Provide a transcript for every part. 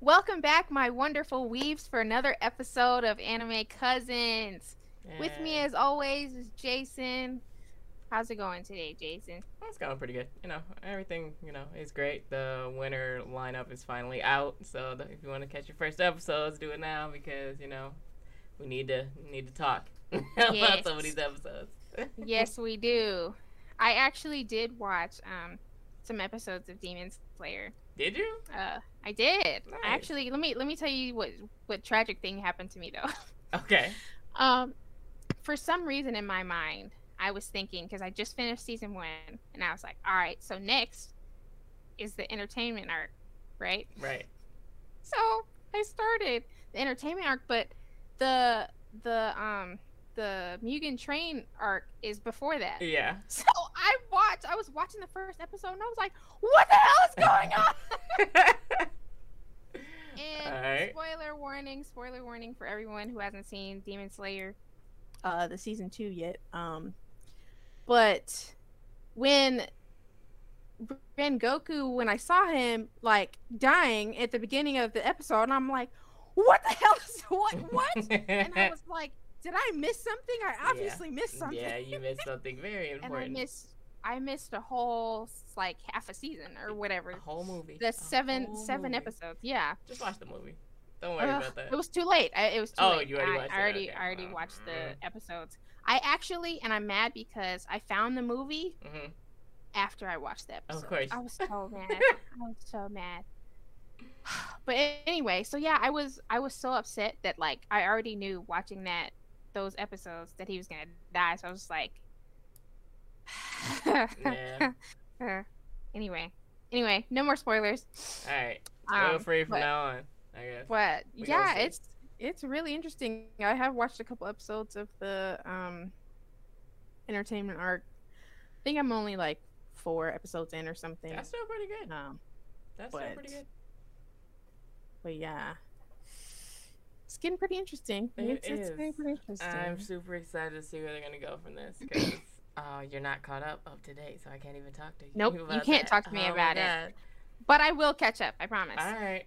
Welcome back, my wonderful weaves, for another episode of Anime Cousins. With me, as always, is Jason. How's it going today, Jason? it's going pretty good. You know, everything you know is great. The winter lineup is finally out. So the, if you want to catch your first episodes, do it now because you know we need to need to talk about some of Yes. these episodes. yes, we do. I actually did watch um some episodes of Demon Slayer. Did you? Uh, I did. Nice. Actually let me let me tell you what what tragic thing happened to me though. Okay. Um, for some reason in my mind, I was thinking because I just finished season one, and I was like, all right, so next is the entertainment arc, right? Right. So I started the entertainment arc, but the the um the Mugen Train arc is before that. Yeah. So I watched. I was watching the first episode, and I was like, "What the hell is going on?" And Alright. spoiler warning, spoiler warning for everyone who hasn't seen Demon Slayer, uh, the season two yet. Um, but when Rengoku, when I saw him like dying at the beginning of the episode, and I'm like, "What the hell is what what?" and I was like, "Did I miss something? I obviously missed something." yeah, you missed something very important. and I missed, I missed a whole like half a season or whatever. a whole movie. The A seven seven movie. episodes. Yeah. Just watch the movie. Don't worry Ugh, about that. It was too late. I, it was too Oh, late. you already I, watched I it, already, okay. I already Oh, watched the episodes. I actually, and I'm mad because I found the movie hmm after I watched the episode. course. I was so mad. I was so mad. But anyway, so yeah, I was I was so upset that like I already knew watching that those episodes that he was gonna die. So I was just like, Yeah. Uh, anyway, anyway, no more spoilers. All right. Spoil Um, free from but- now on. I guess. But We yeah, it's it's really interesting. I have watched a couple episodes of the um entertainment arc. I think I'm only like four episodes in or something. That's still pretty good. Um, That's still pretty good. but yeah, it's getting pretty interesting. It it's, it's pretty interesting. I'm super excited to see where they're gonna go from this because uh, you're not caught up up to date, so I can't even talk to you. Nope, you can't that. talk to me Oh about it. But I will catch up. I promise. All right.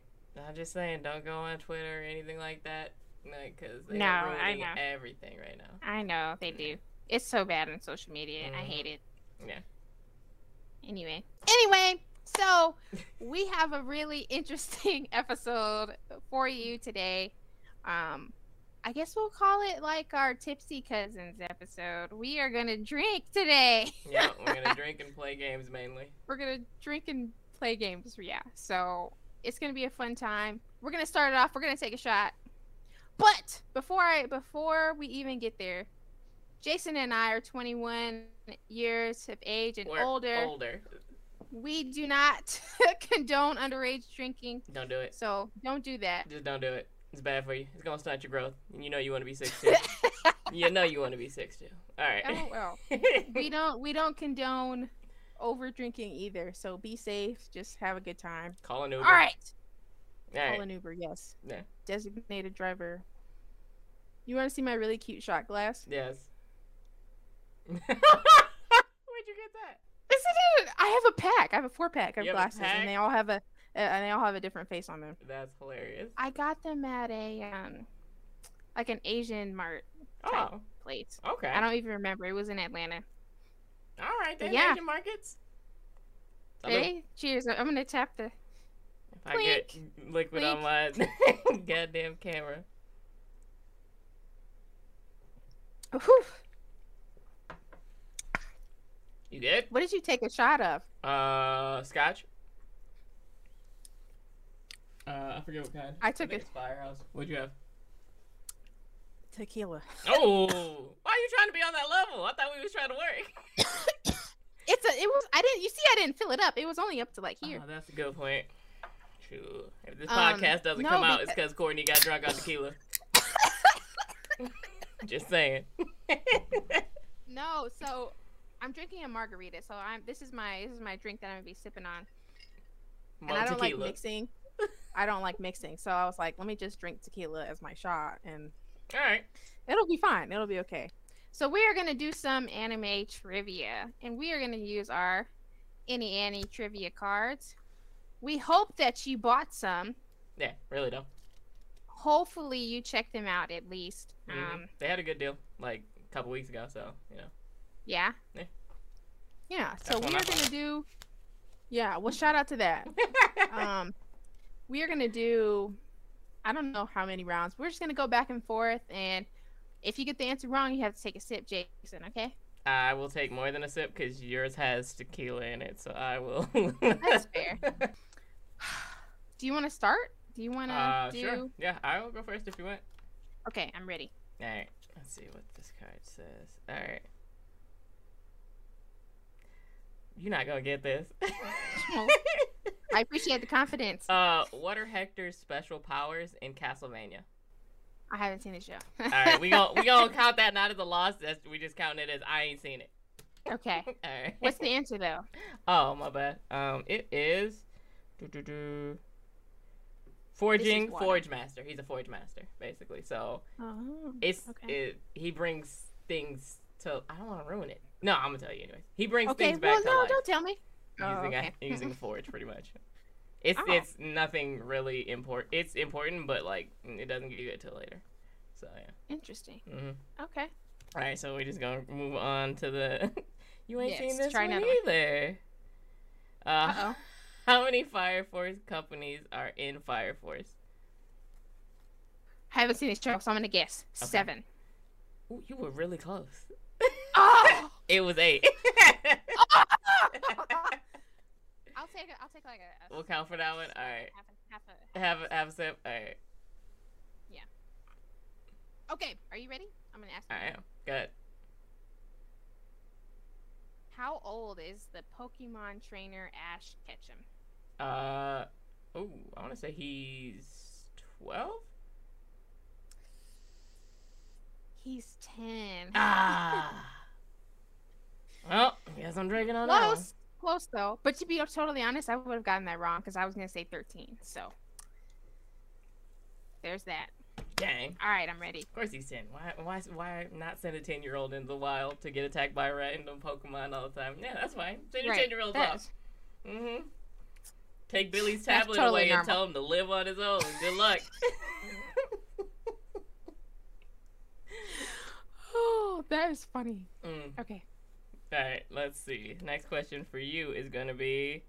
I'm just saying, don't go on Twitter or anything like that, because they're No, I ruining know. everything right now. I know they do. It's so bad on social media, and I Mhm. hate it. Yeah. Anyway, anyway, so we have a really interesting episode for you today. Um, I guess we'll call it like our tipsy cousins episode. We are gonna drink today. Yeah, we're gonna drink and play games mainly. We're gonna drink and play games. Yeah, so it's gonna be a fun time. We're gonna start it off. We're gonna take a shot. But before I before we even get there, Jason and I are 21 years of age and We're older. Older. We do not condone underage drinking, Don't do it. so don't do that. Just don't do it. It's bad for you. It's gonna stunt your growth. And you know you want to be six too. you know you want to be six too. All right. oh well, we don't we don't condone over drinking either. So be safe. Just have a good time. Call an Uber. All right. All Call an Uber. Yes. Yeah. Designated driver. You want to see my really cute shot glass? Yes. Where'd you get that? Isn't it? I have a pack. I have a four pack of glasses, and they all have a and they all have a different face on them. That's hilarious. I got them at a um, like an Asian mart Oh, place. okay. I don't even remember. It was in Atlanta. All right, then. Yeah. Asian markets. I mean, Hey, cheers! I'm gonna tap the. if I get liquid on my goddamn camera. Whew. You good? What did you take a shot of? Uh, scotch. Uh, I forget what kind. I took think it. Firehouse. What'd you have? Tequila. Oh, why are you trying to be on that level? I thought we was trying to work. It's a. It was. I didn't. You see, I didn't fill it up. It was only up to like here. Oh, that's a good point. True. If this Um, podcast doesn't no, come out, it's because Courtney got drunk on tequila. Just saying. No, so I'm drinking a margarita. So I'm. This is my. This is my drink that I'm gonna be sipping on. And I don't tequila. like mixing. I don't like mixing. So I was like, let me just drink tequila as my shot, and All right. it'll be fine. It'll be okay. So we are gonna do some anime trivia, and we are gonna use our Any Annie trivia cards. We hope that you bought some Yeah, really though. Hopefully, you checked them out at least. Mhm. Um, they had a good deal like a couple weeks ago, so you know. yeah. Yeah. Yeah. So That's we are gonna do. Yeah. Well, shout out to that. um, we are gonna do. I don't know how many rounds. We're just gonna go back and forth, and if you get the answer wrong, you have to take a sip, Jason. Okay. I will take more than a sip because yours has tequila in it, so I will. That's fair. Do you want to start? Do you want to Uh, do? sure. Yeah, I will go first if you want. Okay, I'm ready. All right. Let's see what this card says. All right. You're not gonna get this. I appreciate the confidence. uh, what are Hector's special powers in Castlevania? I haven't seen the show. All right, we gonna we gonna count that not as a loss. That's we just count it as I ain't seen it. okay. All right. What's the answer though? Oh, my bad. Um, it is. doo-doo-doo, Forging. Forge Master. He's a Forge Master, basically. So Oh. it's Okay. it. He brings things to. I don't want to ruin it. No, I'm gonna tell you anyways. He brings Okay. things back Well, to no, life don't tell me. Oh, using okay. a, using a forge, pretty much. It's Oh. it's nothing really important. It's important, but like it doesn't give you it till later. So yeah. Interesting. hmm Okay. All right, so we're just gonna move on to the. you ain't seen this one either. Uh, oh. how many Fire Force companies are in Fire Force? I haven't seen the show, so I'm gonna guess Okay. seven. Ooh, you were really close. Oh! It was eight. I'll take I'll take like a. a we'll count for that one. All right. Half a, half a, Have a, a sip. All right. Yeah. Okay, are you ready? I'm gonna ask you. I am. Good. How old is the Pokemon trainer Ash Ketchum? Uh. Oh, I want to say he's twelve. He's ten. Ah. well, guess I'm drinking on that one. Close, close though. But to be totally honest, I would have gotten that wrong because I was gonna say thirteen. So there's that. Dang. All right, I'm ready. Of course he's 10. Why why why not send a 10 year old into the wild to get attacked by a random Pokemon all the time? Yeah, that's fine. Send your 10 year olds off. that's- Mm-hmm. Take Billy's tablet totally away and tell him to live on his own. Good luck. Oh, that is funny. mm. Okay. Alright, let's see. Next question for you is gonna be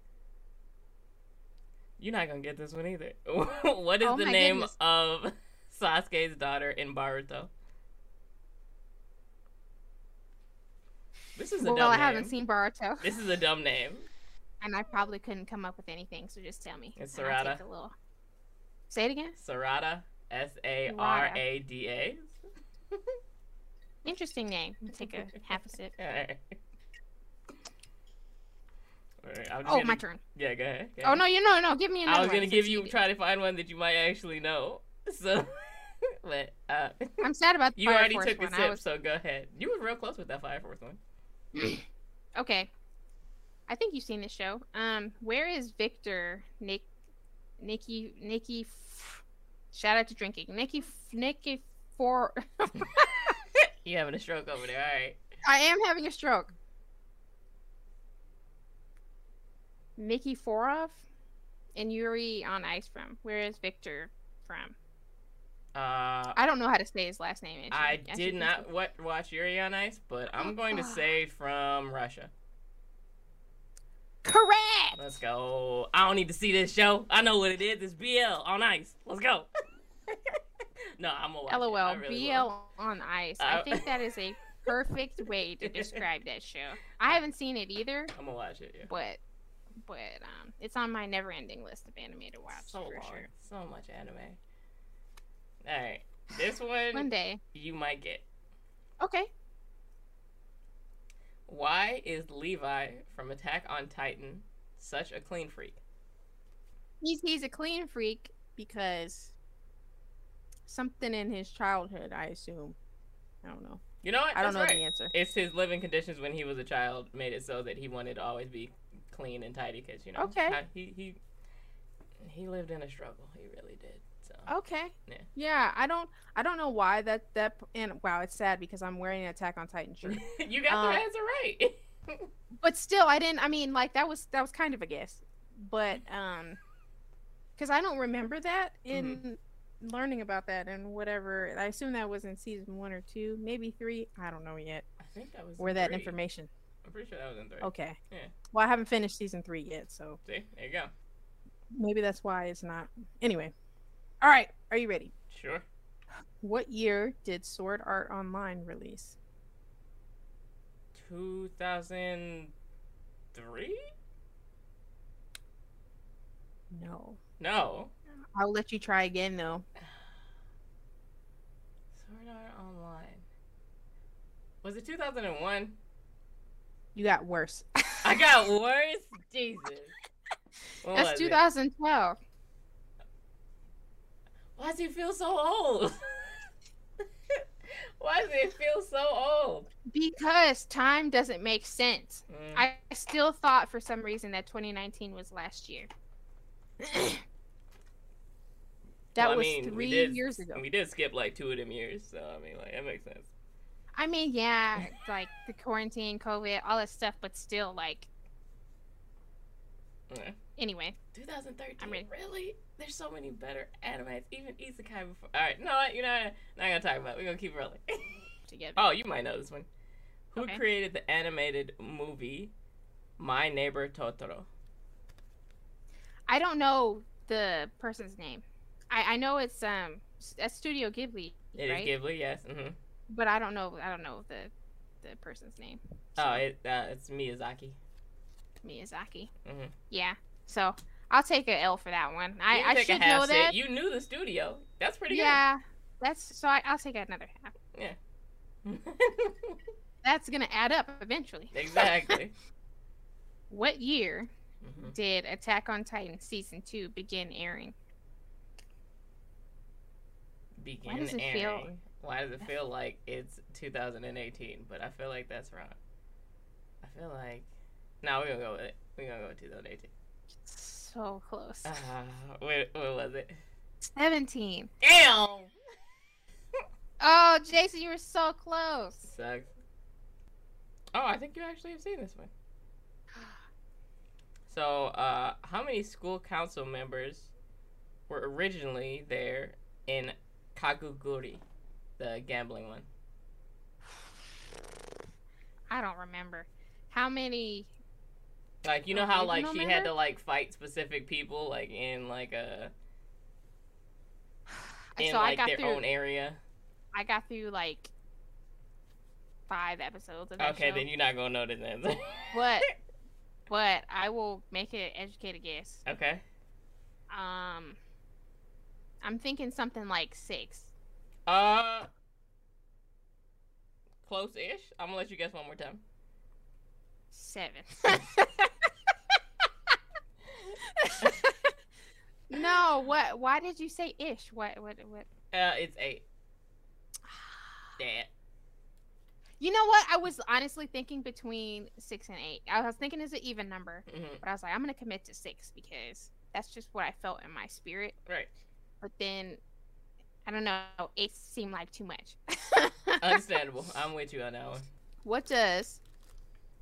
You're not gonna get this one either. what is Oh the name goodness. of Sasuke's daughter in Boruto? This is a Well, dumb I haven't seen Boruto, This is a dumb name. and I probably couldn't come up with anything. So just tell me. It's Sarada. a little. Say it again. Sarada. S A R A D A. Interesting name. I'll Take a half a sip. Alright. Alright, I'm just Oh, gonna- my turn. Yeah, go ahead. go Oh no, you know, no. Give me another. One. I was gonna give you did- try to find one that you might actually know. So, but uh, I'm sad about the you Fire already Force took a one. I sip, was- so go ahead. You were real close with that Fire Force one. Okay. I think you've seen this show. Um, where is Victor? Nick, Nikki, Nikki. F- shout out to drinking. Nikki, F- Nikki. For You having a stroke over there? All right. I am having a stroke. Nikiforov and Yuri on Ice from. Where is Victor from? Uh, I don't know how to say his last name. I did not wa- watch Yuri on Ice, but I'm going to say from Russia. Correct. Let's go. I don't need to see this show. I know what it is. It's BL on Ice. Let's go. no, I'm it. LOL. Really BL will. on ice. I Uh, think that is a perfect way to describe that show. I haven't seen it either, I'm gonna watch it. Yeah. but but um, it's on my never-ending list of anime to watch so for long. sure. So much anime. All right, this one One day. you might get. Okay. Why is Levi from Attack on Titan such a clean freak? He's he's a clean freak because something in his childhood, I assume. I don't know. You know what? I don't That's know right. the answer. It's his living conditions when he was a child made it so that he wanted to always be clean and tidy because you know Okay. he he he lived in a struggle. He really did. So Okay. Yeah. Yeah, I don't I don't know why that that and wow, it's sad because I'm wearing an Attack on Titan shirt. you got Uh, the answer right. but still, I didn't I mean like that was that was kind of a guess. But um because I don't remember that in learning about that and whatever. I assume that was in season one or two, maybe three. I don't know yet I think that was where in that information. I'm pretty sure that was in three. Okay. Yeah. Well, I haven't finished season three yet, so See, there you go. maybe that's why it's not. Anyway, all right. Are you ready? Sure. What year did Sword Art Online release? 2003? No. No. I'll let you try again though. Sword Art Online. Was it 2001? You got worse. I got worse. Jesus. When That's was it? 2012. Why does it feel so old? Why does it feel so old? Because time doesn't make sense. Mm, I still thought for some reason that 2019 was last year. that well, I was mean, three did- years ago. We did skip like two of them years, so I mean, like that makes sense. I mean, yeah, like the quarantine, COVID, all that stuff, but still, like, Yeah. anyway. 2013. I'm ready. Really? There's so many better animes, even isekai before. All right, no. You know, what? not gonna talk about. it. We're gonna keep rolling. Together. oh, you might know this one. Who Okay. created the animated movie My Neighbor Totoro? I don't know the person's name. I, I know it's um at Studio Ghibli, It is right? Ghibli, yes. hmm but I don't know. I don't know the the person's name. Oh, it, uh, it's Miyazaki. Miyazaki. Mhm. Yeah. So I'll take an L for that one. I, I should know set. that. You knew the studio. That's pretty good. Yeah. That's so I, I'll take another half. Yeah. That's gonna add up eventually. exactly. What year Mhm. did Attack on Titan season two begin airing? Begin airing. feel- Why does it feel like it's 2018? But I feel like that's wrong. I feel like no, we're gonna go with it. We're gonna go with 2018. So close. Uh, what, what was it? Seventeen. Damn. Oh, Jason, you were so close. Sucks. Oh, I think you actually have seen this one. So, uh, how many school council members were originally there in Kakegurui, the gambling one? I don't remember. How many? Like, you know how like she had to like fight specific people, like in like a in so I like got their through. own area. I got through like five episodes of that Okay, show. then you're not gonna know the names. But but I will make an educated guess. okay. Um, I'm thinking something like six. Uh, close-ish. I'm gonna let you guess one more time. Seven. no, what? Why did you say ish? What? What? What? Uh, it's eight. Yeah. You know what? I was honestly thinking between six and eight. I was thinking it's an even number, hmm but I was like, I'm gonna commit to six because that's just what I felt in my spirit. Right. But then, I don't know, eight seemed like too much. Understandable. I'm with you on that one. What does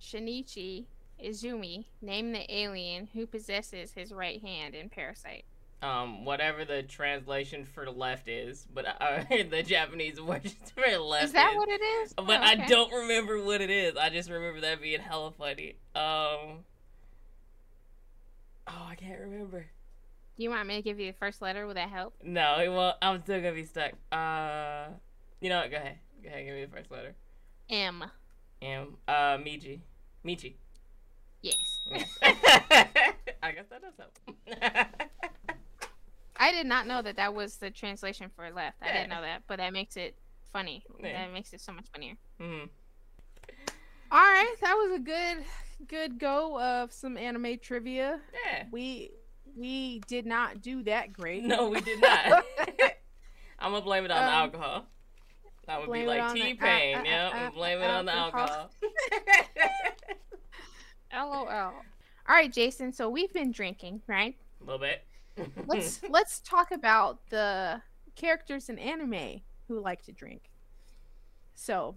Shinichi Izumi name the alien who possesses his right hand in Parasyte? Um, whatever the translation for left is, but uh, the Japanese word for left Is that what it is? But Oh, I don't remember what it is. I just remember that being hella funny. Um. Oh, I can't remember. You want me to give you the first letter? Will that help? No, it won't. I'm still gonna be stuck. Uh, you know what? Go ahead. Go ahead. Give me the first letter. M. M. Uh, Migi. Migi. Yes. Yes. I guess that does help. I did not know that that was the translation for left. I didn't know that, but that makes it funny. Yeah. That makes it so much funnier. Mhm. All right, that was a good, good go of some anime trivia. Yeah. We we did not do that great. No, we did not. I'm gonna blame it on the Um, alcohol. That would be like T Pain. uh, uh, yeah, uh, I'm blame it on the alcohol. alcohol. LOL. All right, Jason. So we've been drinking, right? A little bit. Let's let's talk about the characters in anime who like to drink. So,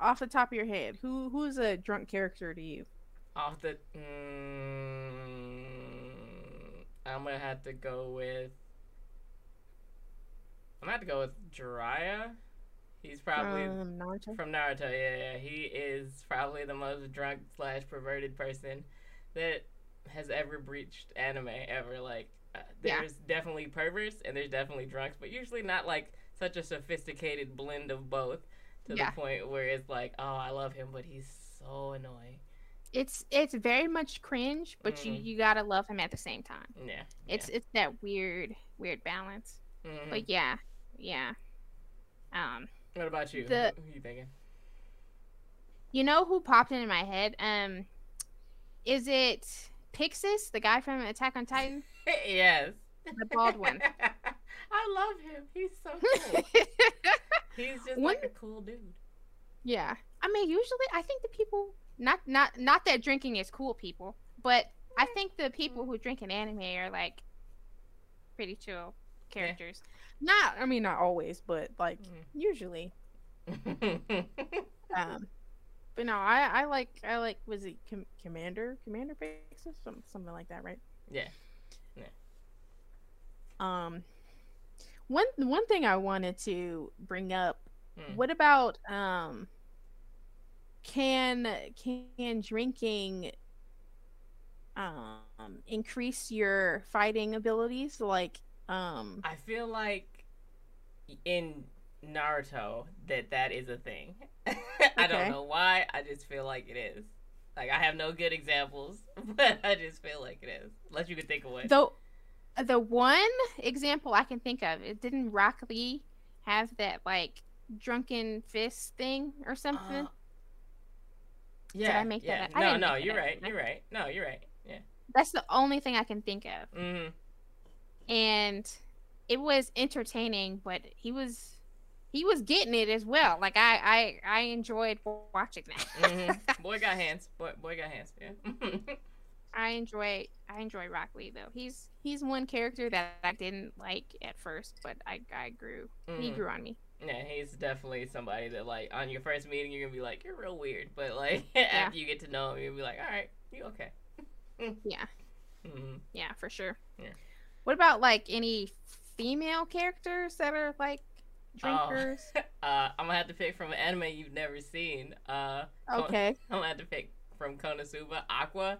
off the top of your head, who who's a drunk character to you? off the. Mm, I'm gonna have to go with. I'm gonna have to go with Jiraiya. He's probably Um, Naruto. from Naruto. Yeah, yeah, he is probably the most drunk slash perverted person that has ever breached anime ever. Like, uh, Yeah. there's definitely perverts and there's definitely drunks, but usually not like such a sophisticated blend of both to Yeah. the point where it's like, oh, I love him, but he's so annoying. It's it's very much cringe, but you Mhm. you gotta love him at the same time. Yeah. It's it's that weird weird balance. Mhm. But yeah, yeah. Um, what about you? the- Who you thinking? you know who popped into my head? Um, is it Pixis, the guy from Attack on Titan, yes. the bald one? I love him. He's so cool. He's just When- like a cool dude. yeah, I mean, usually I think the people not not not that drinking is cool people, but I think the people who drink in anime are like pretty chill characters. Not, I mean, not always, but like Mm. usually. Um, but no, I I like I like was it Com- Commander Commander Pixis Some, something like that, right? yeah. Um, one one thing I wanted to bring up. Mm. What about um? Can can drinking um increase your fighting abilities? Like um, I feel like in Naruto that that is a thing. I don't know why. I just feel like it is. Like I have no good examples, but I just feel like it is. Unless you could think of one. Though the one example I can think of, it didn't Rock Lee have that like drunken fist thing or something? Uh, yeah. I make that yeah. up? No, no, you're right. did I? You're right. No, you're right. Yeah. That's the only thing I can think of. Mm-hmm. And it was entertaining, but he was he was getting it as well. Like I I, I enjoyed watching that. mm-hmm. Boy got hands. Boy, boy got hands. Yeah. I enjoy I enjoy Rock Lee though. He's he's one character that I didn't like at first, but I I grew. He Mhm. grew on me. Yeah, he's definitely somebody that like on your first meeting you're gonna be like, you're real weird, but like after you get to know him, you'll be like, all right, you okay? Yeah. hmm Yeah, for sure. Yeah. What about like any female characters that are like Oh. drinkers? Uh, I'm gonna have to pick from an anime you've never seen. Uh, Okay. I'm gonna have to pick from Konosuba Aqua.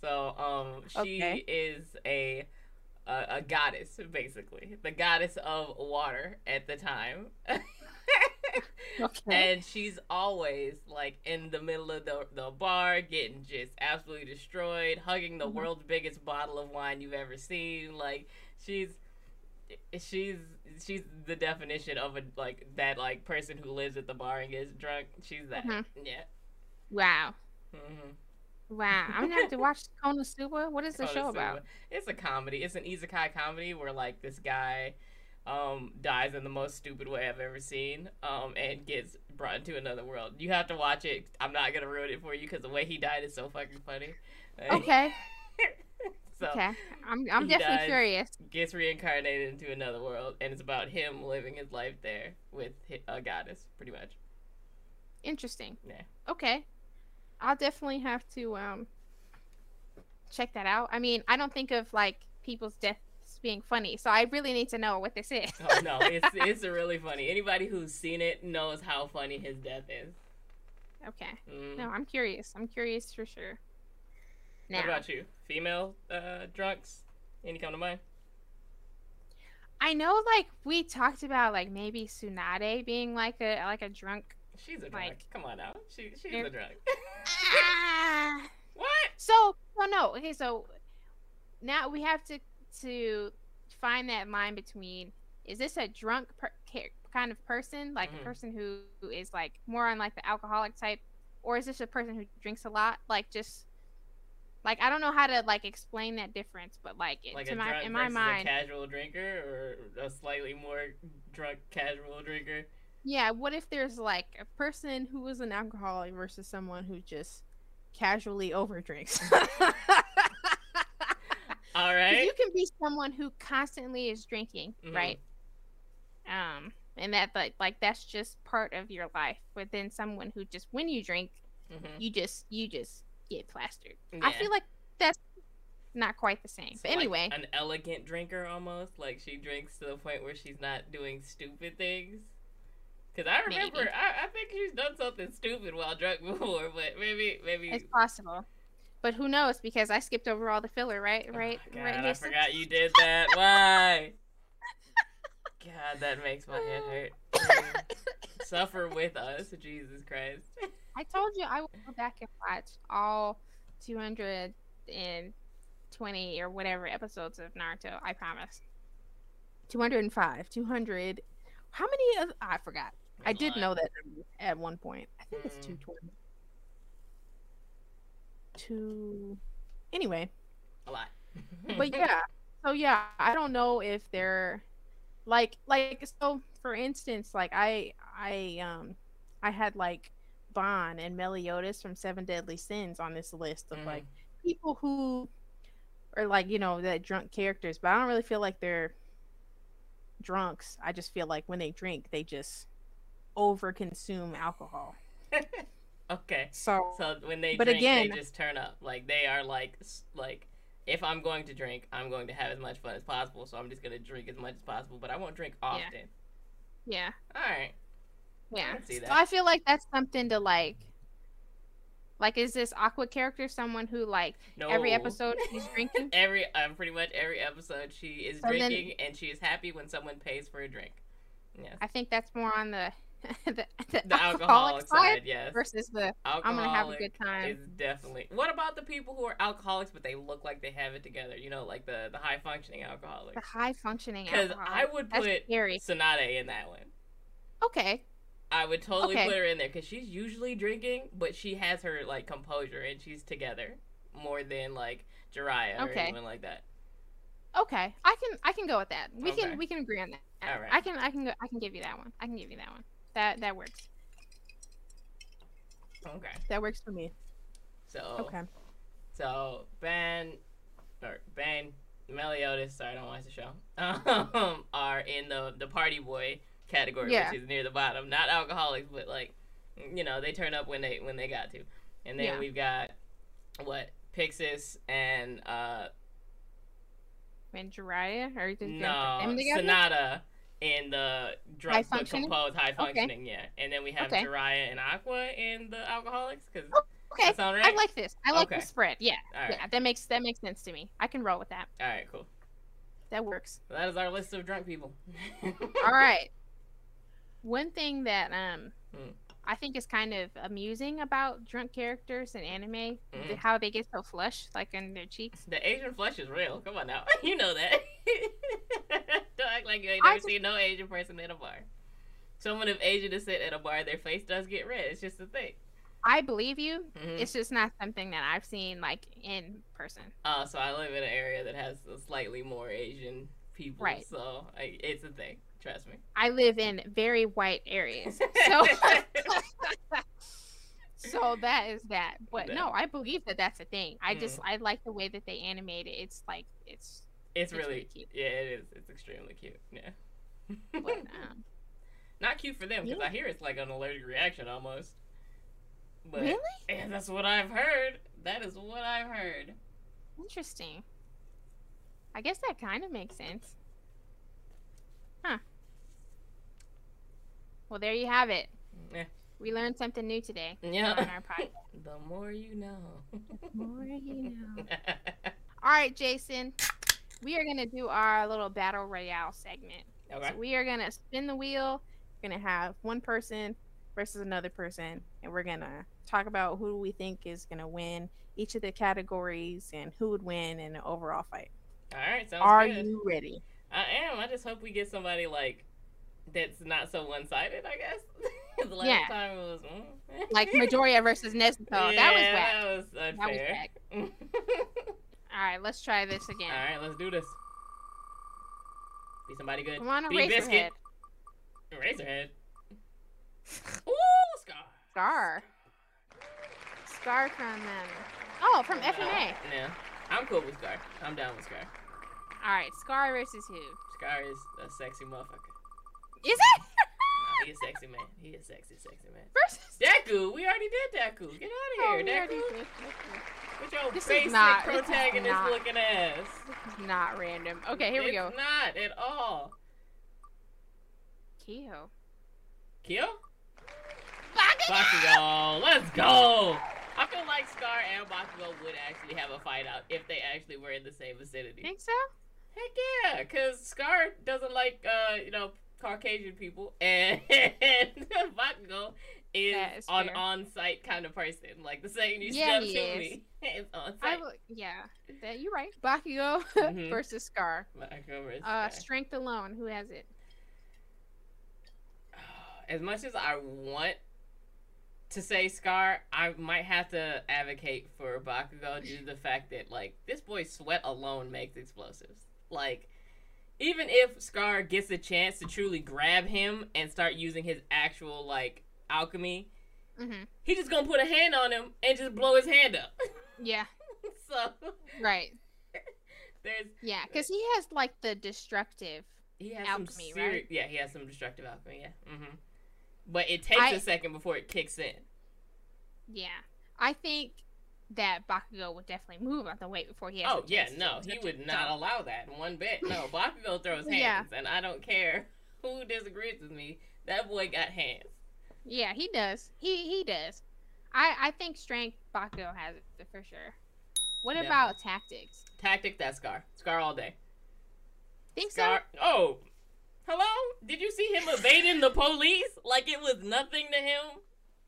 So um, she Okay. is a, a a goddess basically, the goddess of water at the time. Okay. And she's always like in the middle of the, the bar, getting just absolutely destroyed, hugging the Mhm. world's biggest bottle of wine you've ever seen. Like she's she's she's the definition of a like that like person who lives at the bar and gets drunk. She's that. Mhm. Yeah. Wow. hmm Wow. I'm gonna have to watch Konosuba. What is the show about? It's a comedy. It's an isekai comedy where like this guy um dies in the most stupid way I've ever seen um and gets brought into another world. You have to watch it. I'm not gonna ruin it for you because the way he died is so fucking funny. Okay. so Okay. I'm I'm definitely dies. curious. gets reincarnated into another world and it's about him living his life there with a goddess, pretty much. Interesting. Yeah. Okay. I'll definitely have to um check that out. I mean, I don't think of like people's deaths being funny, so I really need to know what this is. Oh no, it's it's really funny. Anybody who's seen it knows how funny his death is. okay. Mm. No, I'm curious. I'm curious for sure. Now, What about you? Female uh, drunks? Any come to mind? I know like we talked about like maybe Tsunade being like a like a drunk. She's a drunk. Come on now. She she's a drunk. Ah! what? So, oh no. Okay, so now we have to to find that line between is this a drunk per- kind of person, like Mhm. a person who, who is like more on like the alcoholic type, or is this a person who drinks a lot? Like just like I don't know how to like explain that difference, but like, it, Like to my in my mind, a casual drinker, or a slightly more drunk casual drinker? Yeah. What if there's like a person who is an alcoholic versus someone who just casually overdrinks? All right. you can be someone who constantly is drinking, Mhm. right? Um, and that like like that's just part of your life. But then someone who just when you drink, Mhm. you just you just get plastered. Yeah. I feel like that's not quite the same. But like anyway, an elegant drinker almost. Like she drinks to the point where she's not doing stupid things. Cause I remember, I, I think she's done something stupid while drunk before, but maybe, maybe. it's possible. But who knows? Because I skipped over all the filler, right? Oh Right? right. I forgot you did that. Why? God, that makes my head hurt. Suffer with us, Jesus Christ. I told you I will go back and watch all 220 or whatever episodes of Naruto. I promise. 205, 200. How many of I forgot. I did know that at one point. I think it's Mm. 220. Two. Anyway, A lot. but yeah. So yeah, I don't know if they're like like so for instance, like I I um I had like Ban and Meliodas from Seven Deadly Sins on this list of Mhm. like people who are like, you know, that drunk characters, but I don't really feel like they're drunks. I just feel like when they drink, they just over consume alcohol. okay. So So when they But drink, again- they just turn up. Like they are like like if I'm going to drink, I'm going to have as much fun as possible. So I'm just gonna drink as much as possible, but I won't drink often. yeah. All right. Yeah. see So. I feel like that's something to like like is this Aqua character someone who like No. every episode she's drinking? every um, pretty much every episode she is So then- drinking and she is happy when someone pays for a drink. Yes. I think that's more on the the, the, The alcoholic alcoholic side yes. versus the Alcoholic I'm gonna have a good time. is definitely. What about the people who are alcoholics but they look like they have it together? You know, like the the high functioning alcoholics. the high functioning Because. I would put. Tsunade in that one. Okay. I would totally Okay. put her in there because she's usually drinking, but she has her like composure and she's together more than like Jiraiya or Okay. anyone like that. Okay. I can I can go with that. We Okay. can we can agree on that. All right. I can I can go, I can give you that one. I can give you that one. That that works. Okay, That works for me. so Okay. so Ben or Ben Meliodas, sorry, I don't watch the show. Um, are in the the party boy category, Yeah. which is near the bottom. Not alcoholics, but like you know they turn up when they when they got to. And then Yeah. we've got what Pixis and uh And Jiraiya or did you no them together? Tsunade in the drunk but functioning? composed high functioning, yeah. And then we have Okay. Jiraiya and Aqua in the alcoholics because Okay. that sound right? I like this. I like Okay. the spread. Yeah. right, Yeah, that makes that makes sense to me. I can roll with that. all right, cool. That works. So that is our list of drunk people. All right. One thing that um Hmm. I think is kind of amusing about drunk characters in anime, the- how they get so flush, like in their cheeks. The Asian flush is real. Come on now. You know that. Don't act like you ain't never just- seen no Asian person at a bar. Someone of Asian descent at a bar, their face does get red. It's just a thing. I believe you. Mhm. It's just not something that I've seen like in person. Uh, so I live in an area that has slightly more Asian people. Right. So I, it's a thing. Trust me. I live in very white areas, so so that is that. But no, I believe that that's a thing. I just I like the way that they animate it. It's like it's It's, It's really, really cute. Yeah, it is. It's extremely cute. Yeah. but, um, Not cute for them because Yeah. I hear it's like an allergic reaction almost. But really yeah, that's what I've heard. That is what I've heard. interesting. I guess that kind of makes sense. Well, there you have it. Yeah. We learned something new today on Yeah. our podcast. the more you know. The more you know. All right, Jason. We are gonna do our little battle royale segment. okay. So we are gonna spin the wheel. We're gonna have one person versus another person, and we're gonna talk about who we think is gonna win each of the categories and who would win in an overall fight. All right. Sounds good. are good. you ready? I am. I just hope we get somebody like that's not so one sided. I guess. the last Yeah. time it was mm. Like Midoriya versus Nezuko. that was Yeah, whack. That was That was unfair. All right, let's try this again. All right, let's do this. Be somebody good. Come on, Be. Biscuit. Razorhead. Ooh, Scar. Scar. Scar from um. Oh, from FMA. Yeah, I'm cool with Scar. I'm down with Scar. All right, Scar versus who? Scar is a sexy motherfucker. Is it? he a sexy man. He a sexy, sexy man. Versus Deku, we already did Deku. Get Oh, out of here, already Deku. With your This is basic not- protagonist not- looking ass. This is not random. Okay, here we it's go. not at all. Kyo. Kyo? Bakugo, let's go! I feel like Scar and Bakugo would actually have a fight out if they actually were in the same vicinity. Think so? Heck yeah, because Scar doesn't like, uh, you know, Caucasian people, and Bakugo is is an on-site kind of person, like the saying you Yeah, said to is. me. It's on-site. will, yeah, that, you're right. Bakugo Mhm. versus Scar. Bakugo versus Uh, Scar. strength alone. Who has it? as much as I want to say Scar, I might have to advocate for Bakugo due to the fact that like this boy's sweat alone makes explosives. Like even if Scar gets a chance to truly grab him and start using his actual like alchemy, Mm-hmm. he just gonna put a hand on him and just blow his hand up. Yeah. so Right. there's Yeah, because he has like the destructive. he has Alchemy, some seri- right? Yeah, he has some destructive alchemy. Yeah. Mm-hmm. But it takes I- a second before it kicks in. Yeah, I think that Bakugo would definitely move out the way before he has. Oh a yeah, no, he would not allow that one bit. No, Bakugo throws hands, Yeah. and I don't care who disagrees with me. That boy got hands. Yeah, he does. He he does. I I think strength Bakugo has it for sure. What about tactics? Tactic, that Scar. Scar all day. Think Scar. Oh, hello? Did you see him evading the police like it was nothing to him?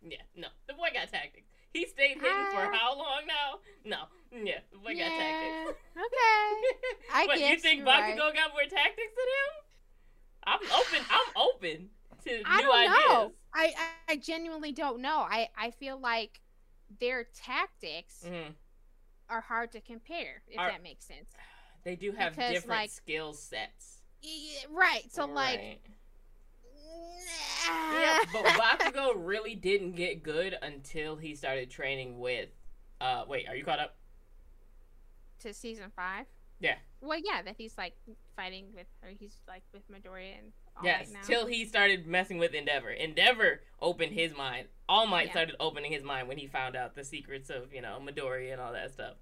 Yeah, no. The boy got tactics. He stayed hidden for how long now? No. Yeah, boy yeah. got tactics. Okay. I but you guess think Bakugo right. got more tactics than him? I'm open. I'm open to I new don't ideas. I, I I genuinely don't know. I I feel like their tactics Mhm. are hard to compare. If Are- that makes sense. They do have Because, different like- skill sets. Right. So like. Right. yeah, but Bakugo really didn't get good until he started training with. Uh, wait, are you caught up? to season five. Yeah. Well, yeah, that he's like fighting with, or he's like with Midoriya and all yes, now. till he started messing with Endeavor. Endeavor opened his mind. All Might Yeah. started opening his mind when he found out the secrets of you know Midoriya and all that stuff.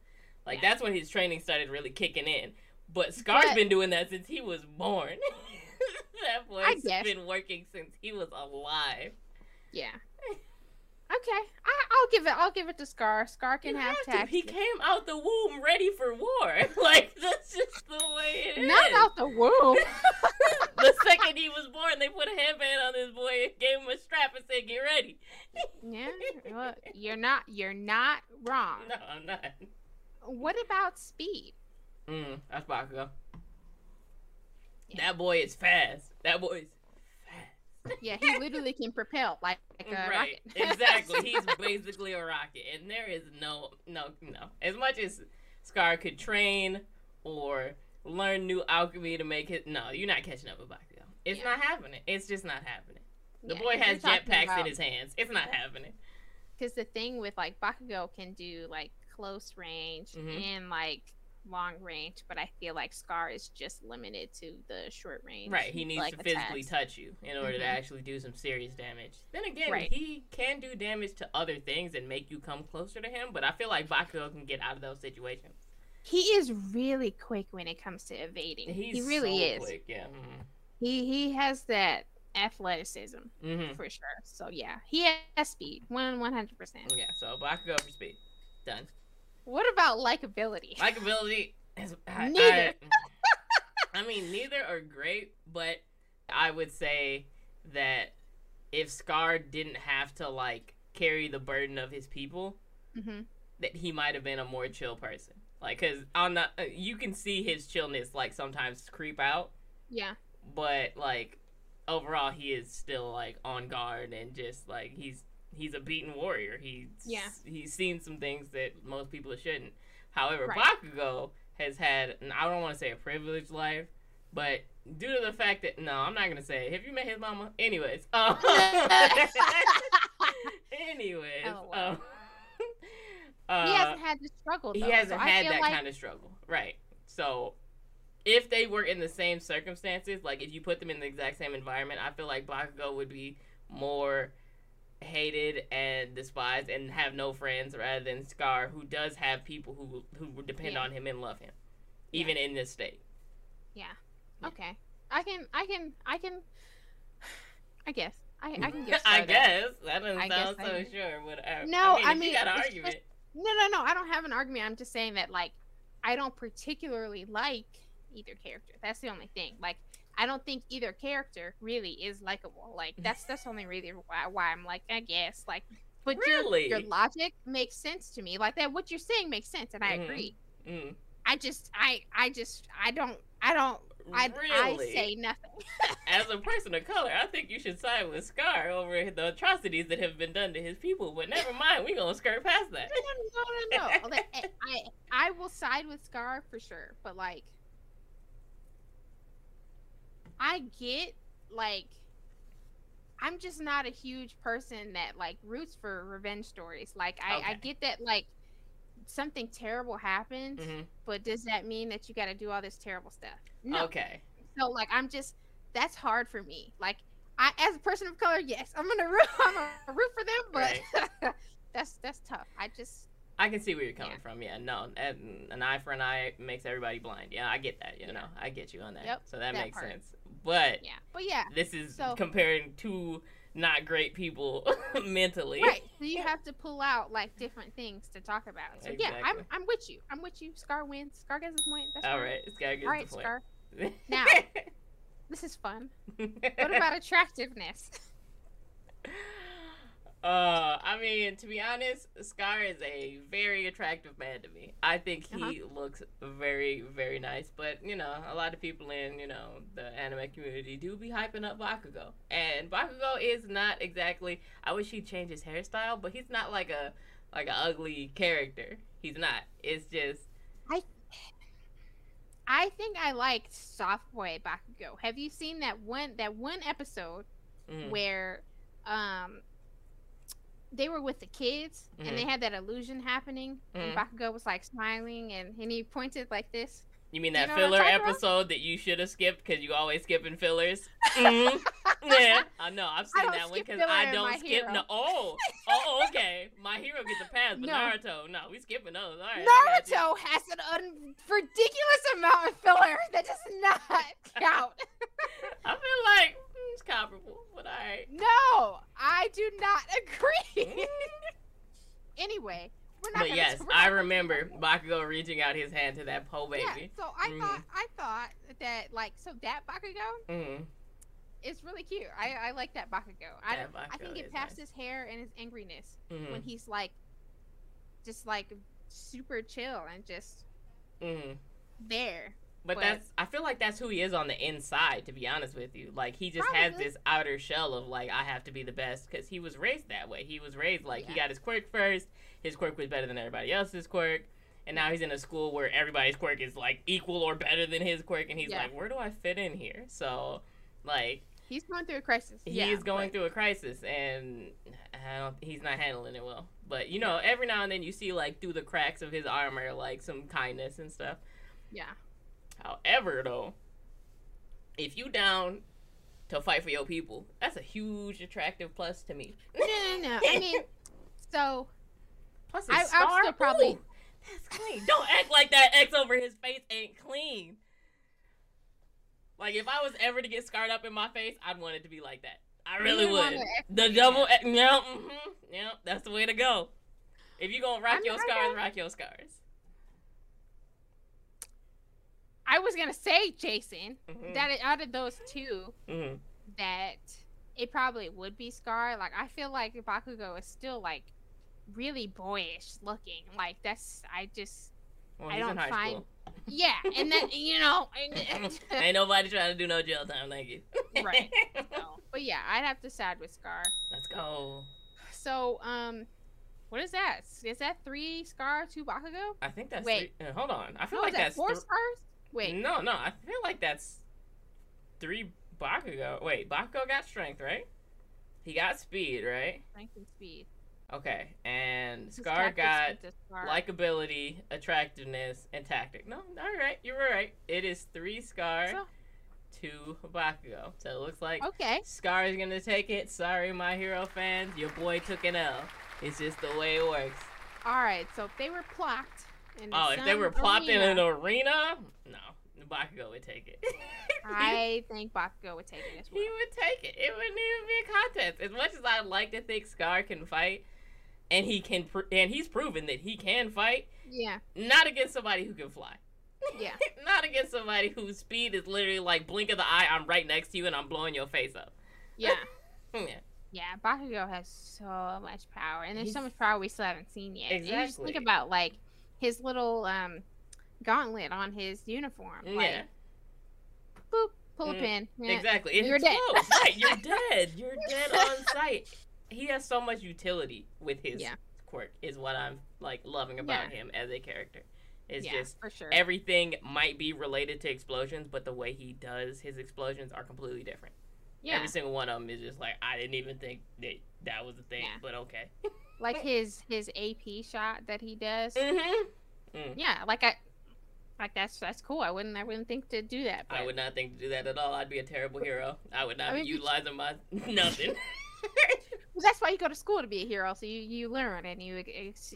Like Yeah. that's when his training started really kicking in. But Scar's But- been doing that since he was born. that boy's been working since he was alive. yeah. Okay, I, I'll give it. I'll give it to Scar. Scar can You have have. He came out the womb ready for war. Like that's just the way it is. Not out the womb. the second he was born, they put a headband on this boy, and gave him a strap, and said, "Get ready." yeah. Well, you're not. You're not wrong. No, I'm not. What about speed? Mm, that's Bakugo. Yeah. That boy is fast. That boy is fast. Yeah, he literally can propel like, like a right. rocket. exactly. He's basically a rocket, and there is no, no, no. As much as Scar could train or learn new alchemy to make it, no, you're not catching up with Bakugo. It's Yeah. not happening. It's just not happening. The Yeah, boy has jetpacks about- in his hands. It's not happening. Because the thing with like Bakugo can do like close range Mhm. and like long range, but I feel like Scar is just limited to the short range. Right, he needs like, to physically attacks. touch you in order to Mhm. actually do some serious damage. Then again, Right. he can do damage to other things and make you come closer to him, but I feel like Bakugo can get out of those situations. He is really quick when it comes to evading. He's he really so is. quick, yeah. He he has that athleticism Mm-hmm. for sure. So yeah, he has speed. One one hundred percent. Yeah, so Bakugo for speed. Done. What about likability? Likability is I, Neither. I, I mean, neither are great, but I would say that if Scar didn't have to like carry the burden of his people, hmm that he might have been a more chill person. Like, cause on the uh, you can see his chillness like sometimes creep out, Yeah. but like overall he is still like on guard and just like he's he's a beaten warrior. He's Yeah. he's seen some things that most people shouldn't. However, Right. Bakugo has had I don't want to say a privileged life, but due to the fact that no, I'm not gonna say. Have you met his mama? Anyways, um, anyways, Oh, wow. um, uh, he hasn't had the struggle. he hasn't so had that like, kind of struggle, right? So if they were in the same circumstances, like if you put them in the exact same environment, I feel like Bakugo would be more hated and despised and have no friends rather than Scar, who does have people who who depend Yeah. on him and love him, even in this state. Yeah. Yeah. Okay. I can. I can. I can. I guess. I. I can give. I that. guess that doesn't I sound so I- sure. Whatever. Uh, no, I mean, I mean, you got an argument. No, no, no. I don't have an argument. I'm just saying that like I don't particularly like either character. That's the only thing. Like I don't think either character really is likable. Like that's that's only really why, why I'm like I guess like. But your- Really? your, logic makes sense to me. Like that, what you're saying makes sense, and I Mhm. agree. Mm, I just, I, I just, I don't, I don't, I, really? I say nothing. As a person of color, I think you should side with Scar over the atrocities that have been done to his people. But never mind, we gonna skirt past that. no, no, no, no. I, I, I will side with Scar for sure, but like, I get like, I'm just not a huge person that like roots for revenge stories. Like, I, I get that like something terrible happened, hmm but does that mean that you got to do all this terrible stuff? No. Okay. So like, I'm just that's hard for me. Like, I as a person of color, yes, I'm gonna root, I'm gonna root for them, but that's that's tough. I just I can see where you're coming Yeah. from. Yeah, no, an, eye for an eye makes everybody blind. Yeah, I get that. You Yeah. know, I get you on that. Yep, so that, that makes part. sense. But yeah, but yeah. this is So- comparing two not great people mentally. Right. So you have to pull out like different things to talk about. So yeah, I'm I'm with you. I'm with you. Scar wins. Scar gets a point. That's All right, it's gotta get All right, the point. Scar. Now- This is fun. What about attractiveness? Uh, I mean, to be honest, Scar is a very attractive man to me. I think he Uh-huh. looks very, very nice. But you know, a lot of people in you know the anime community do be hyping up Bakugo, and Bakugo is not exactly. I wish he'd change his hairstyle, but he's not like a like an ugly character. He's not. It's just I I think I liked Soft Boy Bakugo. Have you seen that one that one episode mm, where um they were with the kids Mhm. and they had that illusion happening and Mhm. Bakugo was like smiling and, and he pointed like this. you mean Do you that know filler talking about? episode that you should have skipped because you always skipping fillers? Mhm. Yeah, I know. I've seen that one because I don't skip. Hero. No, oh, oh, okay. My hero gets a pass, but No. Naruto, no, we skipping those. All right, I got you. Naruto has an un- ridiculous amount of filler that does not count. I feel like mm, it's comparable, but right. no, I do not agree. Mm. anyway, we're not. But yes, I remember Bakugo reaching out his hand to that po Yeah, baby. so I Mhm. thought I thought that like so that Bakugo Mm-hmm. is really cute. I I like that Bakugo. I That I think Bakugo it past nice. his hair and his angriness Mm-hmm. when he's like just like super chill and just Mm-hmm. there. But But- that's I feel like that's who he is on the inside, to be honest with you. Like he just has this outer shell of like I have to be the best because he was raised that way. He was raised like he got his quirk first. His quirk was better than everybody else's quirk, and now he's in a school where everybody's quirk is like equal or better than his quirk, and he's Yeah. like, where do I fit in here? So, like He's going through a crisis. he yeah, is going but- through a crisis, and I don't, he's not handling it well. But you know, every now and then you see like through the cracks of his armor, like some kindness and stuff. Yeah. However, though, if you down to fight for your people, that's a huge attractive plus to me. No, no, no. I mean, so Plus, I- scar, still probably- ooh, that's clean. Don't act like that X over his face ain't clean. Like if I was ever to get scarred up in my face, I'd want it to be like that. I really would. The double, X- yeah, mm-hmm, yeah, that's the way to go. If you gonna rock I'm your scars, rock your scars. I was gonna say Jason Mm-hmm. that out of those two, mm-hmm. that it probably would be Scar. Like I feel like Bakugo is still like really boyish looking. Like that's I just Well, I don't find- school. yeah, and then you know, and- Ain't nobody trying to do no jail time, thank you. Right. so, but yeah, I'd have to side with Scar. Let's go. So um, what is that? Is that three Scar, two Bakugo? I think that's. Wait. Three, uh, hold on. I feel No, like that that's four thr- Scars? Wait, No, no. I feel like that's three Bakugo. Wait, Bakugo got strength, right? He got speed, right? strength and speed. Okay, and Scar got with the Scar. likability, attractiveness, and tactic. No, all right, you were right. It is three Scar, So- two Bakugo. So it looks like Okay. Scar is gonna take it. Sorry, my hero fans, your boy took an L. It's just the way it works. All right. So if they were plopped. Oh, if they were plopped in an arena, arena, no, Bakugo would take it. I think Bakugo would take it as well. He would take it. It wouldn't even be a contest. As much as I like to think Scar can fight, and he can, pr- and he's proven that he can fight, Yeah. not against somebody who can fly. Yeah. not against somebody whose speed is literally like blink of the eye. I'm right next to you and I'm blowing your face up. Yeah. Yeah. Yeah, Bakugo has so much power, and there's so much power we still haven't seen yet. And You just think about like his little um gauntlet on his uniform. Like, Yeah. boop, pull a Mm, pin. Yeah. Exactly. It You're dead. right. You're dead. You're dead on sight. He has so much utility with his Yeah. quirk. Is what I'm like loving about Yeah. him as a character. It's just for sure. everything might be related to explosions, but the way he does his explosions are completely different. yeah, Every single one of them is just like I didn't even think that that was a thing, but okay. like his his AP shot that he does. Mm-hmm. Yeah, like I, like that's that's cool. I wouldn't I wouldn't think to do that. But I would not think to do that at all. I'd be a terrible hero. I would not I be mean, you- utilizing my nothing. Well, that's why you go to school to be a hero, so you you learn and you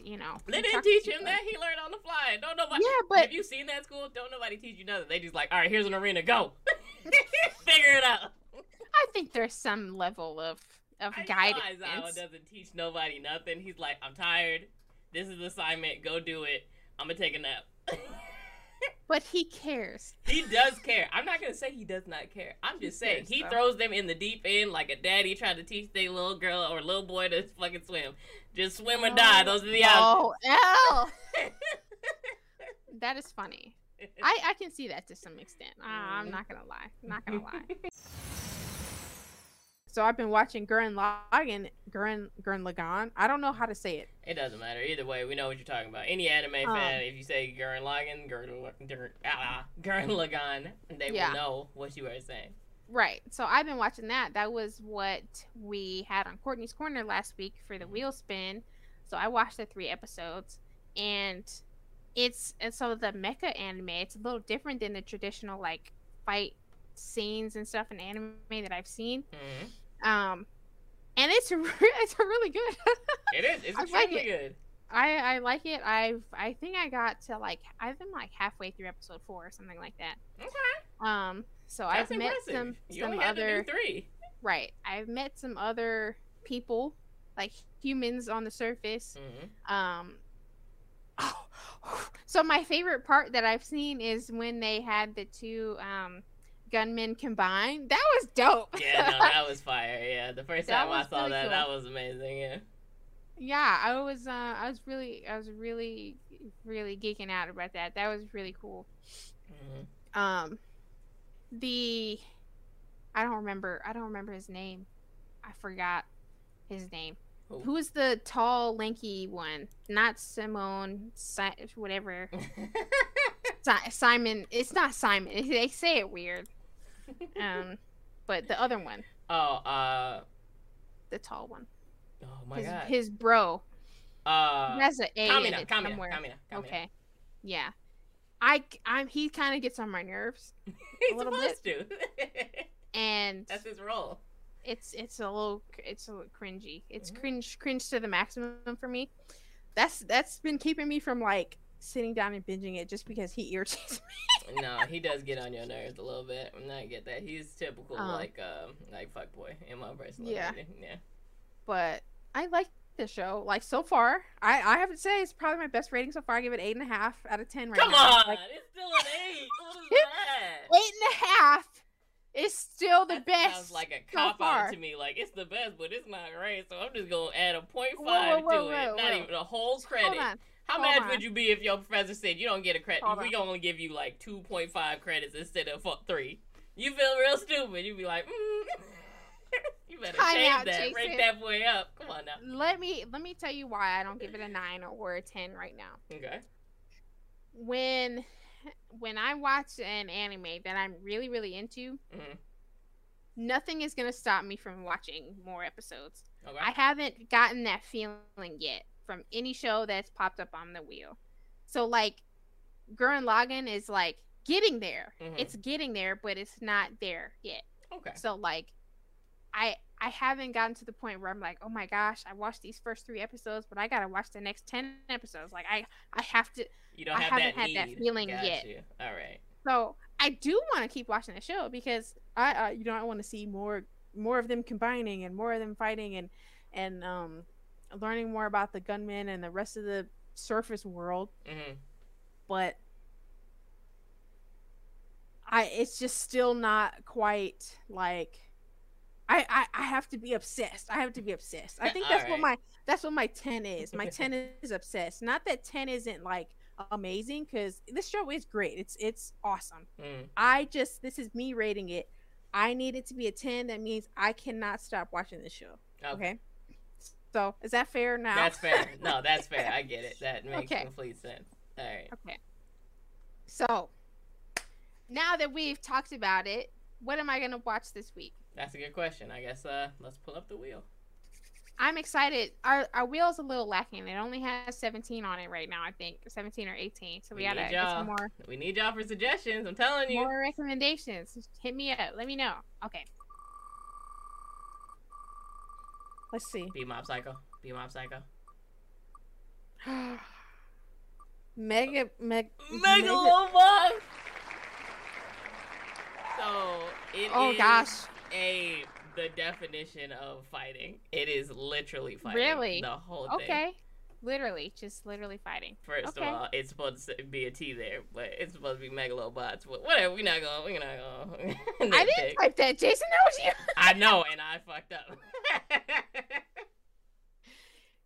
you know. they didn't teach him that. He learned on the fly. Don't nobody. Yeah, but Have you seen that school? Don't nobody teach you nothing. They just like, all right, here's an arena. Go. Figure it out. I think there's some level of of I guidance. Aizawa doesn't teach nobody nothing. He's like, I'm tired. This is the assignment. Go do it. I'm gonna take a nap. But he cares. he does care. I'm not gonna say he does not care. I'm just He saying cares, he though. throws them in the deep end like a daddy trying to teach their little girl or little boy to fucking swim. Just swim or die. Those are the options. Oh, L. that is funny. I, I can see that to some extent. Uh, I'm Mhm. not gonna lie. I'm not gonna lie. So I've been watching Gurren Lagann, Gurren Gurren Lagann. I don't know how to say it. It doesn't matter. Either way, we know what you're talking about. Any anime Um, fan, if you say Gurren Lagann, Gurren, Gurren, ah, Gurren Lagann, they Yeah. will know what you are saying. Right. So I've been watching that. That was what we had on Courtney's Corner last week for the Mhm. wheel spin. So I watched the three episodes, and it's and so the mecha anime. It's a little different than the traditional like fight scenes and stuff in anime that I've seen. hmm Um, and it's re- it's really good. It is. It's I like extremely good. I I like it. I've I think I got to like I've been like halfway through episode four or something like that. Okay. Um, so That's I've met some you some only other three. right. I've met some other people like humans on the surface. hmm Um, so my favorite part that I've seen is when they had the two um gunmen combined. That was dope. Yeah, no, that was fire. Yeah, the first That time I saw really that, cool. that was amazing. Yeah. yeah, I was uh I was really I was really really geeking out about that. That was really cool. hmm Um the I don't remember I don't remember his name. I forgot his name. Who? Who is the tall, lanky one? Not Simone, si- whatever. Si- Simon. It's not Simon. They say it weird. Um, but the other one, oh, uh, the tall one, oh my his, god. his bro. uh, Has an A in Kamina, Kamina, somewhere. Kamina, Kamina. Okay. Yeah. I, I'm. He kind of gets on my nerves, He's little supposed to. and That's his role. it's it's a little it's a little cringy. It's Mhm. cringe cringe to the maximum for me. That's that's been keeping me from like sitting down and binging it just because he irritates me. no, he does get on your nerves a little bit. And I get that. He's typical Um, like um like fuck boy in my personal Yeah. opinion. Yeah. But I like the show. Like so far, I I have to say it's probably my best rating so far. I give it eight and a half out of ten right Come now. on, Like, it's still an eight. What is that? eight and a half is still the that best. sounds like a so cop far. out to me. Like it's the best, but it's not great. So I'm just gonna add a point Whoa, five whoa, whoa, to it. whoa, Not whoa. even a whole credit. How hold mad on. would you be if your professor said you don't get a credit? Hold We on. gonna give you like two point five credits instead of three. You feel real stupid. You'd be like, mm. you better Time change out, that. Jason. Break that boy up. Come on now. Let me let me tell you why I don't give it a nine or a ten right now. Okay. when when I watch an anime that I'm really really into, Mhm. nothing is gonna stop me from watching more episodes. Okay. I haven't gotten that feeling yet from any show that's popped up on the wheel. So like Gurren Lagann is like getting there. Mhm. It's getting there, but it's not there yet. okay. So like I I haven't gotten to the point where I'm like, oh my gosh, I watched these first three episodes, but I gotta watch the next ten episodes. Like I I have to You don't I have haven't that had that feeling Got yet. All right. so I do want to keep watching the show because I, I you know I want to see more more of them combining and more of them fighting and and um learning more about the gunmen and the rest of the surface world. hmm But I it's just still not quite like I, I, I have to be obsessed. I have to be obsessed. I think that's what my that's what my ten is. My ten is obsessed. Not that ten isn't like amazing because this show is great. It's it's awesome. Mm. I just this is me rating it. I need it to be a ten. That means I cannot stop watching the show. Okay. Okay. So is that fair now? That's fair. No, that's fair. I get it. That makes Okay. complete sense. All right. okay. So now that we've talked about it, what am I gonna watch this week? That's a good question. I guess uh let's pull up the wheel. I'm excited. Our our wheel's a little lacking. It only has 17 on it right now. I think 17 or 18. So we, We gotta get some more We need y'all for suggestions. I'm telling you. more recommendations. Hit me up. Let me know. Okay. Let's see. Be Mob Psycho. Be Mob Psycho. Mega meg Megalobot. So it Oh is gosh. a the definition of fighting. It is literally fighting. Really? The whole thing. Okay. Literally, just literally fighting. First Okay. of all, it's supposed to be a T there, but it's supposed to be megalobots. But whatever, we're not going. We're not going. I didn't type that, Jason. That was you. I know, and I fucked up.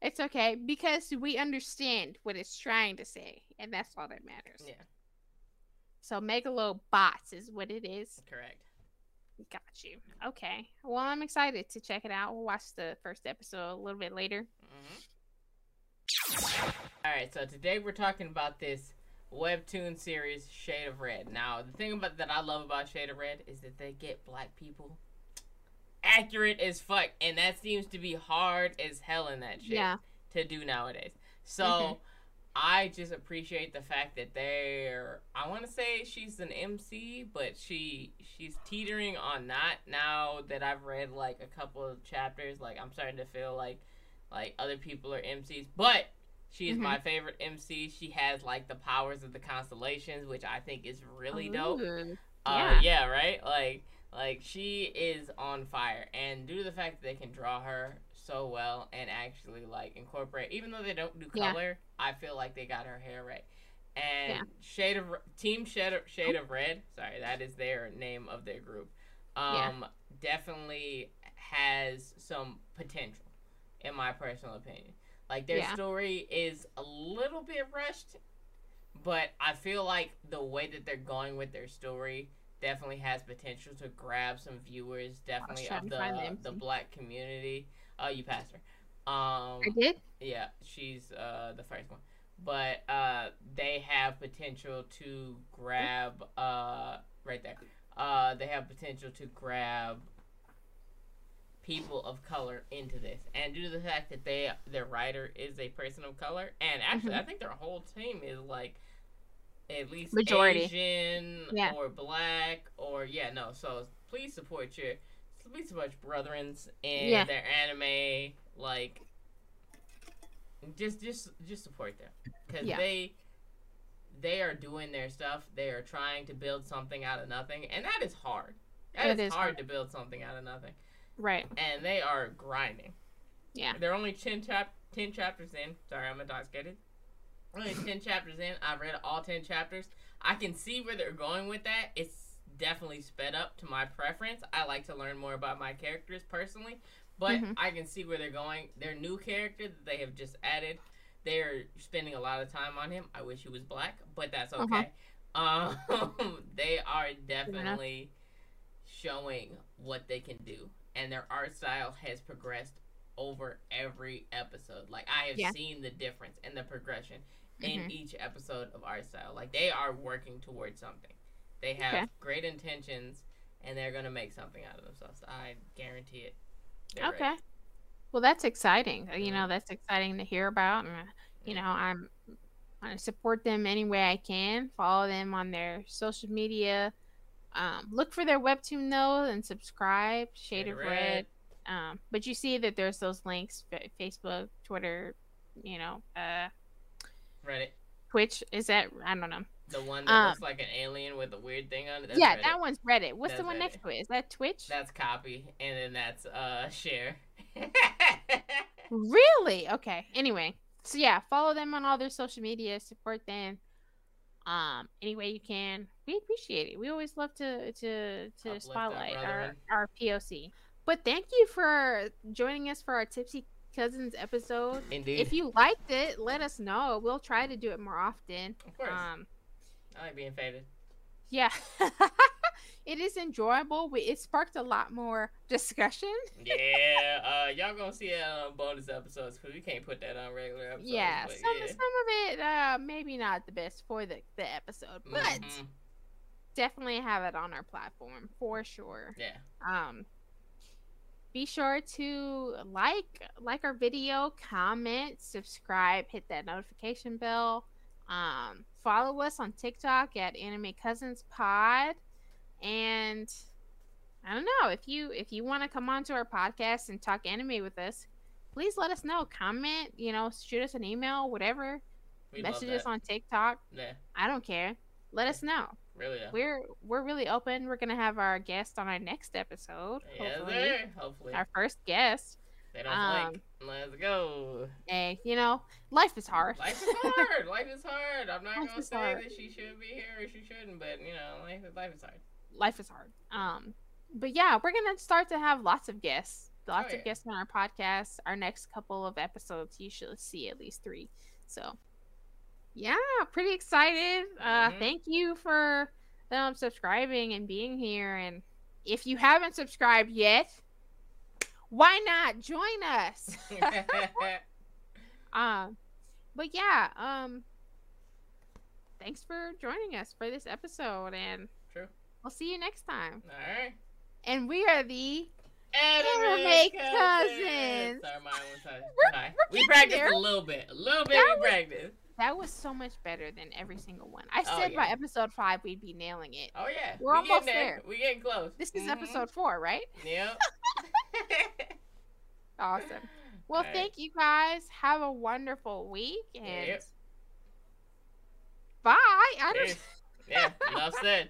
It's okay because we understand what it's trying to say, and that's all that matters. yeah, So Megalobots is what it is. correct. Got you. Okay. Well, I'm excited to check it out. We'll watch the first episode a little bit later. Mm-hmm. All right, so today we're talking about this webtoon series, Shade of Red. Now, the thing about that I love about Shade of Red is that they get black people accurate as fuck, and that seems to be hard as hell in that shit Yeah. to do nowadays. So. Mhm. I just appreciate the fact that they're I want to say she's an MC, but she she's teetering on not now that I've read like a couple of chapters like I'm starting to feel like like other people are MCs, but she is Mhm. my favorite MC. She has like the powers of the constellations, which I think is really dope. Ooh. Uh, Yeah. yeah, right. Like, like she is on fire, and due to the fact that they can draw her so well and actually like incorporate, even though they don't do Yeah. color, I feel like they got her hair right. And Yeah. shade of Team Shade of, Shade of Red, sorry, that is their name of their group. Yeah. Um, definitely has some potential, in my personal opinion. Like their Yeah. story is a little bit rushed, but I feel like the way that they're going with their story definitely has potential to grab some viewers, definitely of the the the black community. Uh, you passed her. Um, I did. yeah, she's uh the first one. But uh they have potential to grab uh right there. Uh they have potential to grab people of color into this. And due to the fact that they their writer is a person of color and actually Mhm. I think their whole team is like at least Majority. Asian Yeah. or black or yeah, no. So please support your please support your brethrens in Yeah. their anime like just just just support them because Yeah. they they are doing their stuff they are trying to build something out of nothing and that is hard That It is is hard, hard. to build something out of nothing Right. and they are grinding. Yeah. they're only 10 chap 10 chapters in. Sorry i'm intoxicated only 10 chapters in. I've read all 10 chapters. I can see where they're going with that. It's definitely sped up to my preference. I like to learn more about my characters personally but Mhm. i can see where they're going. Their new character that they have just added they're spending a lot of time on him. I wish he was black but that's Uh-huh. okay. Um they are definitely showing what they can do and their art style has progressed over every episode like i have Yeah. seen the difference and the progression in Mhm. each episode of art style like they are working towards something they have Okay. great intentions and they're gonna make something out of themselves. I guarantee it. They're okay. Ready. Well, that's exciting. You know, mm-hmm. that's exciting to hear about. And, you know, I'm I support them any way I can. Follow them on their social media. Um, look for their webtoon though and subscribe. Shade, of Red. Red. Um, but you see that there's those links: Facebook, Twitter, you know, uh, Reddit, Twitch. Is that I don't know. The one that um, looks like an alien with a weird thing on it. That's yeah, Reddit. that one's Reddit. What's that's the one Reddit. next to it? Is that Twitch? That's copy, and then that's uh share. really? Okay. Anyway, so yeah, follow them on all their social media. Support them. Um, any way you can. We appreciate it. We always love to to to spotlight our our POC. But thank you for joining us for our Tipsy Cousins episode. Indeed. If you liked it, let us know. We'll try to do it more often. Of course. Um, I like being faded. Yeah. it is enjoyable. We, it sparked a lot more discussion. yeah, uh, y'all gonna see it on bonus episodes because we can't put that on regular episodes. Yeah, some, yeah. some of it uh, maybe not the best for the, the episode, but mm-hmm. definitely have it on our platform for sure. Yeah. Um, be sure to like like our video, comment, subscribe, hit that notification bell. Um, follow us on TikTok at Anime Cousins Pod, and I don't know if you if you want to come on to our podcast and talk anime with us, please let us know. Comment, you know, shoot us an email, whatever. We Message us on TikTok. Yeah. I don't care. Let us know. Really? Yeah. We're we're really open. We're gonna have our guest on our next episode. Yeah, hopefully. hopefully. Our first guest. They don't um, Let's go. Hey, you know, life is hard. Life is hard. life is hard. I'm not life gonna say hard. that she should be here or she shouldn't, but you know, life, life is hard. Life is hard. Um, but yeah, we're gonna start to have lots of guests, lots oh, yeah. of guests on our podcast. Our next couple of episodes, you should see at least three. So, yeah, pretty excited. Uh, mm-hmm. Thank you for um, subscribing and being here. And if you haven't subscribed yet, why not join us? um, but yeah, um, thanks for joining us for this episode, and True. we'll see you next time. All right. And we are the Anime, Anime Cousins. Sorry, mine was We practiced a little bit. A little bit that we practiced. That was so much better than every single one. I oh, said oh, yeah. by episode five we'd be nailing it. Oh yeah, we're we almost there. there. We getting close. This is mm-hmm. episode four, right? Yep. awesome. Well, right. thank you guys. Have a wonderful week and yep. bye. I don't. Yeah, enough said.